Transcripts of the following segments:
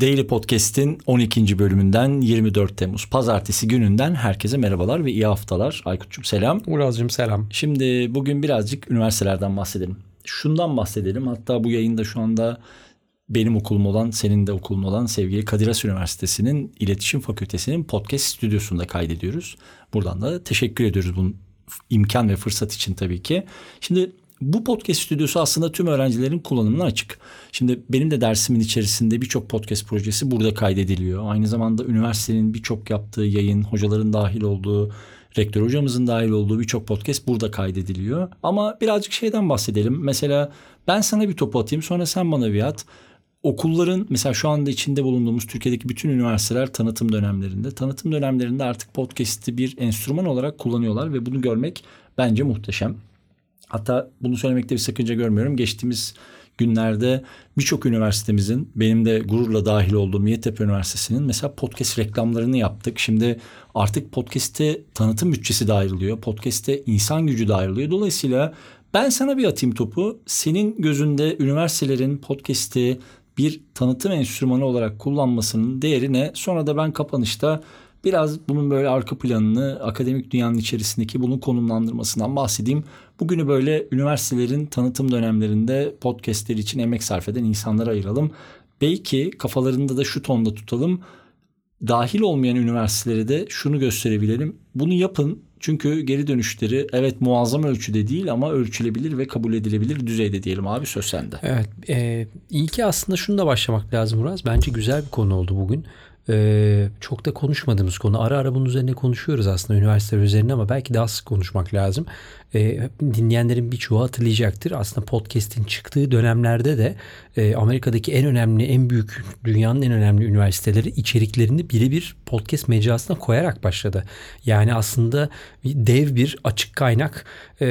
Daily Podcast'in 12. bölümünden 24 Temmuz Pazartesi gününden herkese merhabalar ve iyi haftalar. Aykut'cum selam. Uraz'cığım selam. Şimdi bugün birazcık üniversitelerden bahsedelim. Şundan bahsedelim. Hatta bu yayında şu anda benim okulum olan, senin de okulun olan sevgili Kadir Has Üniversitesi'nin İletişim Fakültesi'nin podcast stüdyosunda kaydediyoruz. Buradan da teşekkür ediyoruz bunun imkan ve fırsat için tabii ki. Şimdi bu podcast stüdyosu aslında tüm öğrencilerin kullanımına açık. Şimdi benim de dersimin içerisinde birçok podcast projesi burada kaydediliyor. Aynı zamanda üniversitenin birçok yaptığı yayın, hocaların dahil olduğu, rektör hocamızın dahil olduğu birçok podcast burada kaydediliyor. Ama birazcık şeyden bahsedelim. Mesela ben sana bir topu atayım sonra sen bana bir at. Okulların mesela şu anda içinde bulunduğumuz Türkiye'deki bütün üniversiteler tanıtım dönemlerinde. Tanıtım dönemlerinde artık podcast'i bir enstrüman olarak kullanıyorlar ve bunu görmek bence muhteşem. Hatta bunu söylemekte bir sakınca görmüyorum. Geçtiğimiz günlerde birçok üniversitemizin benim de gururla dahil olduğum Yeditepe Üniversitesi'nin mesela podcast reklamlarını yaptık. Şimdi artık podcast'te tanıtım bütçesi de ayrılıyor. Podcast'te insan gücü de ayrılıyor. Dolayısıyla ben sana bir atayım topu. Senin gözünde üniversitelerin podcast'i bir tanıtım enstrümanı olarak kullanmasının değerine sonra da ben kapanışta Biraz bunun böyle arka planını akademik dünyanın içerisindeki bunun konumlandırmasından bahsedeyim. Bugünü böyle üniversitelerin tanıtım dönemlerinde podcastleri için emek sarf eden insanlara ayıralım. Belki kafalarında da şu tonda tutalım. Dahil olmayan üniversitelere de şunu gösterebilelim. Bunu yapın çünkü geri dönüşleri evet muazzam ölçüde değil ama ölçülebilir ve kabul edilebilir düzeyde diyelim abi söz sende. Evet e, iyi ki aslında şunu da başlamak lazım Murat. Bence güzel bir konu oldu bugün. Çok da konuşmadığımız konu. Ara ara bunun üzerine konuşuyoruz aslında üniversiteler üzerine ama belki daha sık konuşmak lazım. Ee, dinleyenlerin birçoğu hatırlayacaktır. Aslında podcast'in çıktığı dönemlerde de e, Amerika'daki en önemli, en büyük, dünyanın en önemli üniversiteleri içeriklerini birebir podcast mecrasına koyarak başladı. Yani aslında dev bir açık kaynak e,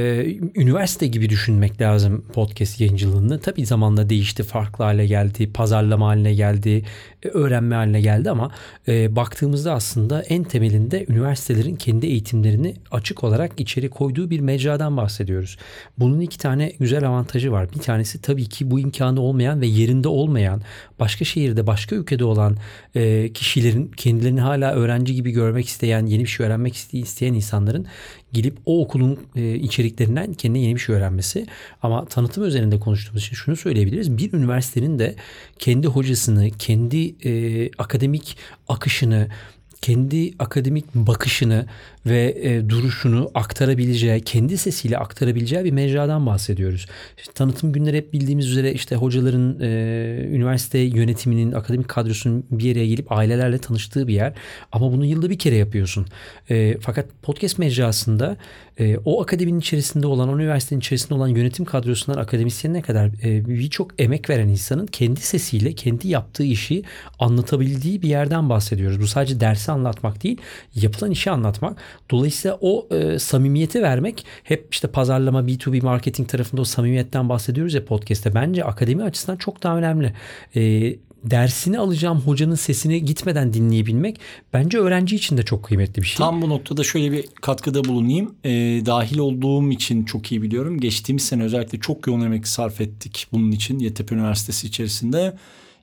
üniversite gibi düşünmek lazım podcast yayıncılığını. Tabii zamanla değişti, farklı hale geldi, pazarlama haline geldi, öğrenme haline geldi ama e, baktığımızda aslında en temelinde üniversitelerin kendi eğitimlerini açık olarak içeri koyduğu bir mecradan bahsediyoruz. Bunun iki tane güzel avantajı var. Bir tanesi tabii ki bu imkanı olmayan ve yerinde olmayan, başka şehirde, başka ülkede olan e, kişilerin kendilerini hala öğrenci gibi görmek isteyen, yeni bir şey öğrenmek isteyen insanların gelip o okulun e, içeriklerinden kendine yeni bir şey öğrenmesi. Ama tanıtım üzerinde konuştuğumuz için şunu söyleyebiliriz. Bir üniversitenin de kendi hocasını, kendi e, akademik akışını, kendi akademik bakışını ve e, duruşunu aktarabileceği, kendi sesiyle aktarabileceği bir mecradan bahsediyoruz. İşte tanıtım günleri hep bildiğimiz üzere işte hocaların, e, üniversite yönetiminin, akademik kadrosunun bir yere gelip ailelerle tanıştığı bir yer. Ama bunu yılda bir kere yapıyorsun. E, fakat podcast mecrasında e, o akademinin içerisinde olan, o üniversitenin içerisinde olan yönetim kadrosundan akademisyenine kadar e, birçok emek veren insanın kendi sesiyle, kendi yaptığı işi anlatabildiği bir yerden bahsediyoruz. Bu sadece dersi anlatmak değil, yapılan işi anlatmak. Dolayısıyla o e, samimiyeti vermek hep işte pazarlama B2B marketing tarafında o samimiyetten bahsediyoruz ya podcast'te. Bence akademi açısından çok daha önemli. E, dersini alacağım hocanın sesini gitmeden dinleyebilmek bence öğrenci için de çok kıymetli bir şey. Tam bu noktada şöyle bir katkıda bulunayım. E, dahil olduğum için çok iyi biliyorum. Geçtiğimiz sene özellikle çok yoğun emek sarf ettik bunun için Yeditepe Üniversitesi içerisinde.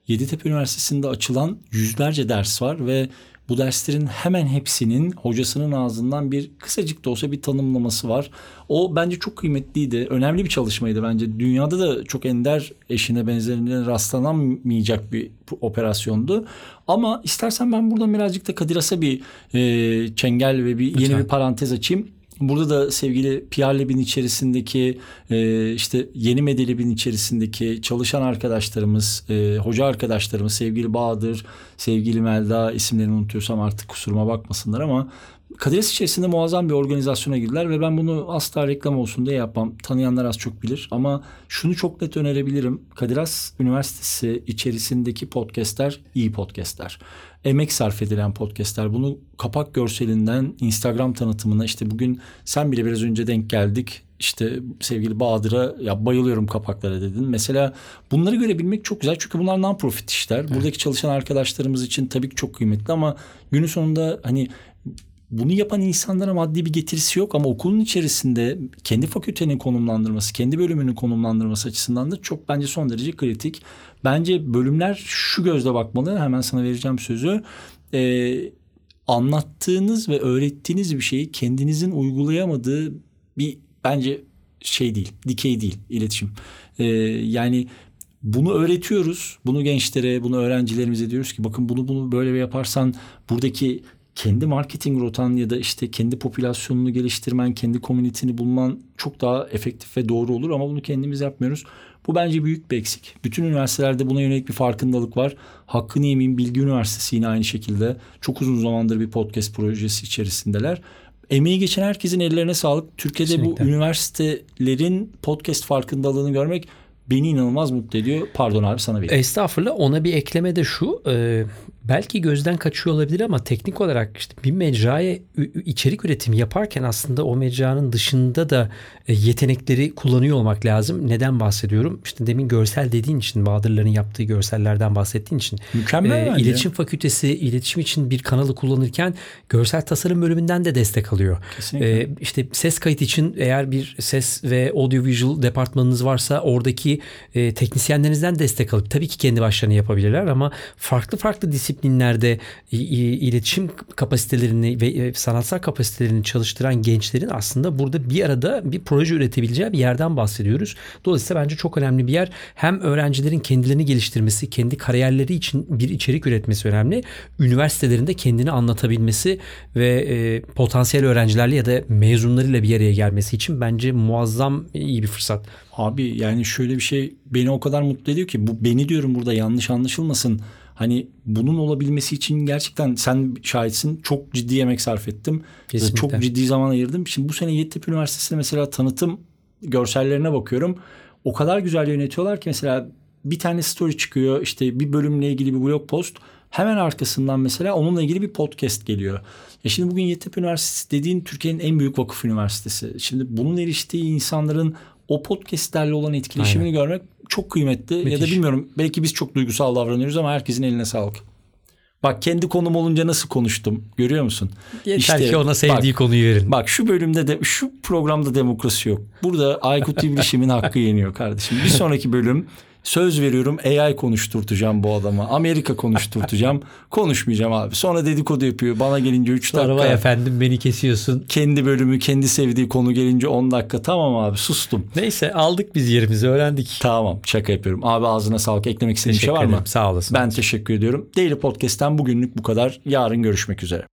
Yeditepe Üniversitesi'nde açılan yüzlerce ders var ve bu derslerin hemen hepsinin hocasının ağzından bir kısacık da olsa bir tanımlaması var. O bence çok kıymetliydi. Önemli bir çalışmaydı bence. Dünyada da çok ender eşine benzerine rastlanamayacak bir operasyondu. Ama istersen ben buradan birazcık da Kadir Has'a bir e, çengel ve bir Lütfen. yeni bir parantez açayım. Burada da sevgili PR Lab'in içerisindeki e, işte yeni Medelib'in içerisindeki çalışan arkadaşlarımız, e, hoca arkadaşlarımız, sevgili Bahadır, sevgili Melda isimlerini unutuyorsam artık kusuruma bakmasınlar ama Kadires içerisinde muazzam bir organizasyona girdiler ve ben bunu asla reklam olsun diye yapmam. Tanıyanlar az çok bilir ama şunu çok net önerebilirim. Kadiras Üniversitesi içerisindeki podcastler iyi podcastler emek sarf edilen podcastler. Bunu kapak görselinden Instagram tanıtımına işte bugün sen bile biraz önce denk geldik. İşte sevgili Bahadır'a ya bayılıyorum kapaklara dedin. Mesela bunları görebilmek çok güzel çünkü bunlar non-profit işler. Buradaki evet. çalışan arkadaşlarımız için tabii ki çok kıymetli ama günün sonunda hani bunu yapan insanlara maddi bir getirisi yok ama okulun içerisinde kendi fakültenin konumlandırması, kendi bölümünün konumlandırması açısından da çok bence son derece kritik. Bence bölümler şu gözle bakmalı. Hemen sana vereceğim sözü. Ee, anlattığınız ve öğrettiğiniz bir şeyi kendinizin uygulayamadığı bir bence şey değil, dikey değil iletişim. Ee, yani bunu öğretiyoruz. Bunu gençlere, bunu öğrencilerimize diyoruz ki bakın bunu bunu böyle yaparsan buradaki kendi marketing rotan ya da işte kendi popülasyonunu geliştirmen, kendi komünitini bulman çok daha efektif ve doğru olur ama bunu kendimiz yapmıyoruz. Bu bence büyük bir eksik. Bütün üniversitelerde buna yönelik bir farkındalık var. Hakkını yemeyeyim Bilgi Üniversitesi yine aynı şekilde. Çok uzun zamandır bir podcast projesi içerisindeler. Emeği geçen herkesin ellerine sağlık. Türkiye'de Kesinlikle. bu üniversitelerin podcast farkındalığını görmek beni inanılmaz mutlu ediyor. Pardon abi sana vereyim. Estağfurullah ona bir ekleme de şu e, belki gözden kaçıyor olabilir ama teknik olarak işte bir mecraya içerik üretimi yaparken aslında o mecranın dışında da e, yetenekleri kullanıyor olmak lazım. Neden bahsediyorum? İşte demin görsel dediğin için Bahadırların yaptığı görsellerden bahsettiğin için Mükemmel e, iletişim fakültesi iletişim için bir kanalı kullanırken görsel tasarım bölümünden de destek alıyor. Kesinlikle. E, işte ses kayıt için eğer bir ses ve audiovisual departmanınız varsa oradaki e, teknisyenlerinizden destek alıp tabii ki kendi başlarına yapabilirler ama farklı farklı disiplinlerde iletişim kapasitelerini ve e, sanatsal kapasitelerini çalıştıran gençlerin aslında burada bir arada bir proje üretebileceği bir yerden bahsediyoruz. Dolayısıyla bence çok önemli bir yer. Hem öğrencilerin kendilerini geliştirmesi, kendi kariyerleri için bir içerik üretmesi önemli. Üniversitelerinde kendini anlatabilmesi ve e, potansiyel öğrencilerle ya da mezunlarıyla bir araya gelmesi için bence muazzam iyi bir fırsat. Abi yani şöyle bir şey beni o kadar mutlu ediyor ki bu beni diyorum burada yanlış anlaşılmasın. Hani bunun olabilmesi için gerçekten sen şahitsin çok ciddi emek sarf ettim. Kesinlikle. Çok ciddi zaman ayırdım. Şimdi bu sene Yeditepe Üniversitesi'nde mesela tanıtım görsellerine bakıyorum. O kadar güzel yönetiyorlar ki mesela bir tane story çıkıyor işte bir bölümle ilgili bir blog post. Hemen arkasından mesela onunla ilgili bir podcast geliyor. Ya şimdi bugün Yeditepe Üniversitesi dediğin Türkiye'nin en büyük vakıf üniversitesi. Şimdi bunun eriştiği insanların o podcastlerle olan etkileşimini görmek çok kıymetli. Ya da Müthiş. bilmiyorum belki biz çok duygusal davranıyoruz ama herkesin eline sağlık. Bak kendi konum olunca nasıl konuştum görüyor musun? Yeter İşte ki ona sevdiği bak, konuyu verin. Bak şu bölümde de şu programda demokrasi yok. Burada Aykut İbrişim'in hakkı yeniyor kardeşim. Bir sonraki bölüm söz veriyorum AI konuşturtacağım bu adama. Amerika konuşturtacağım. Konuşmayacağım abi. Sonra dedikodu yapıyor. Bana gelince 3 Sonra dakika. vay efendim beni kesiyorsun. Kendi bölümü, kendi sevdiği konu gelince 10 dakika. Tamam abi sustum. Neyse aldık biz yerimizi öğrendik. Tamam şaka yapıyorum. Abi ağzına sağlık. Eklemek istediğin bir şey var mı? Sağ olasın. Ben teşekkür ediyorum. Daily Podcast'ten bugünlük bu kadar. Yarın görüşmek üzere.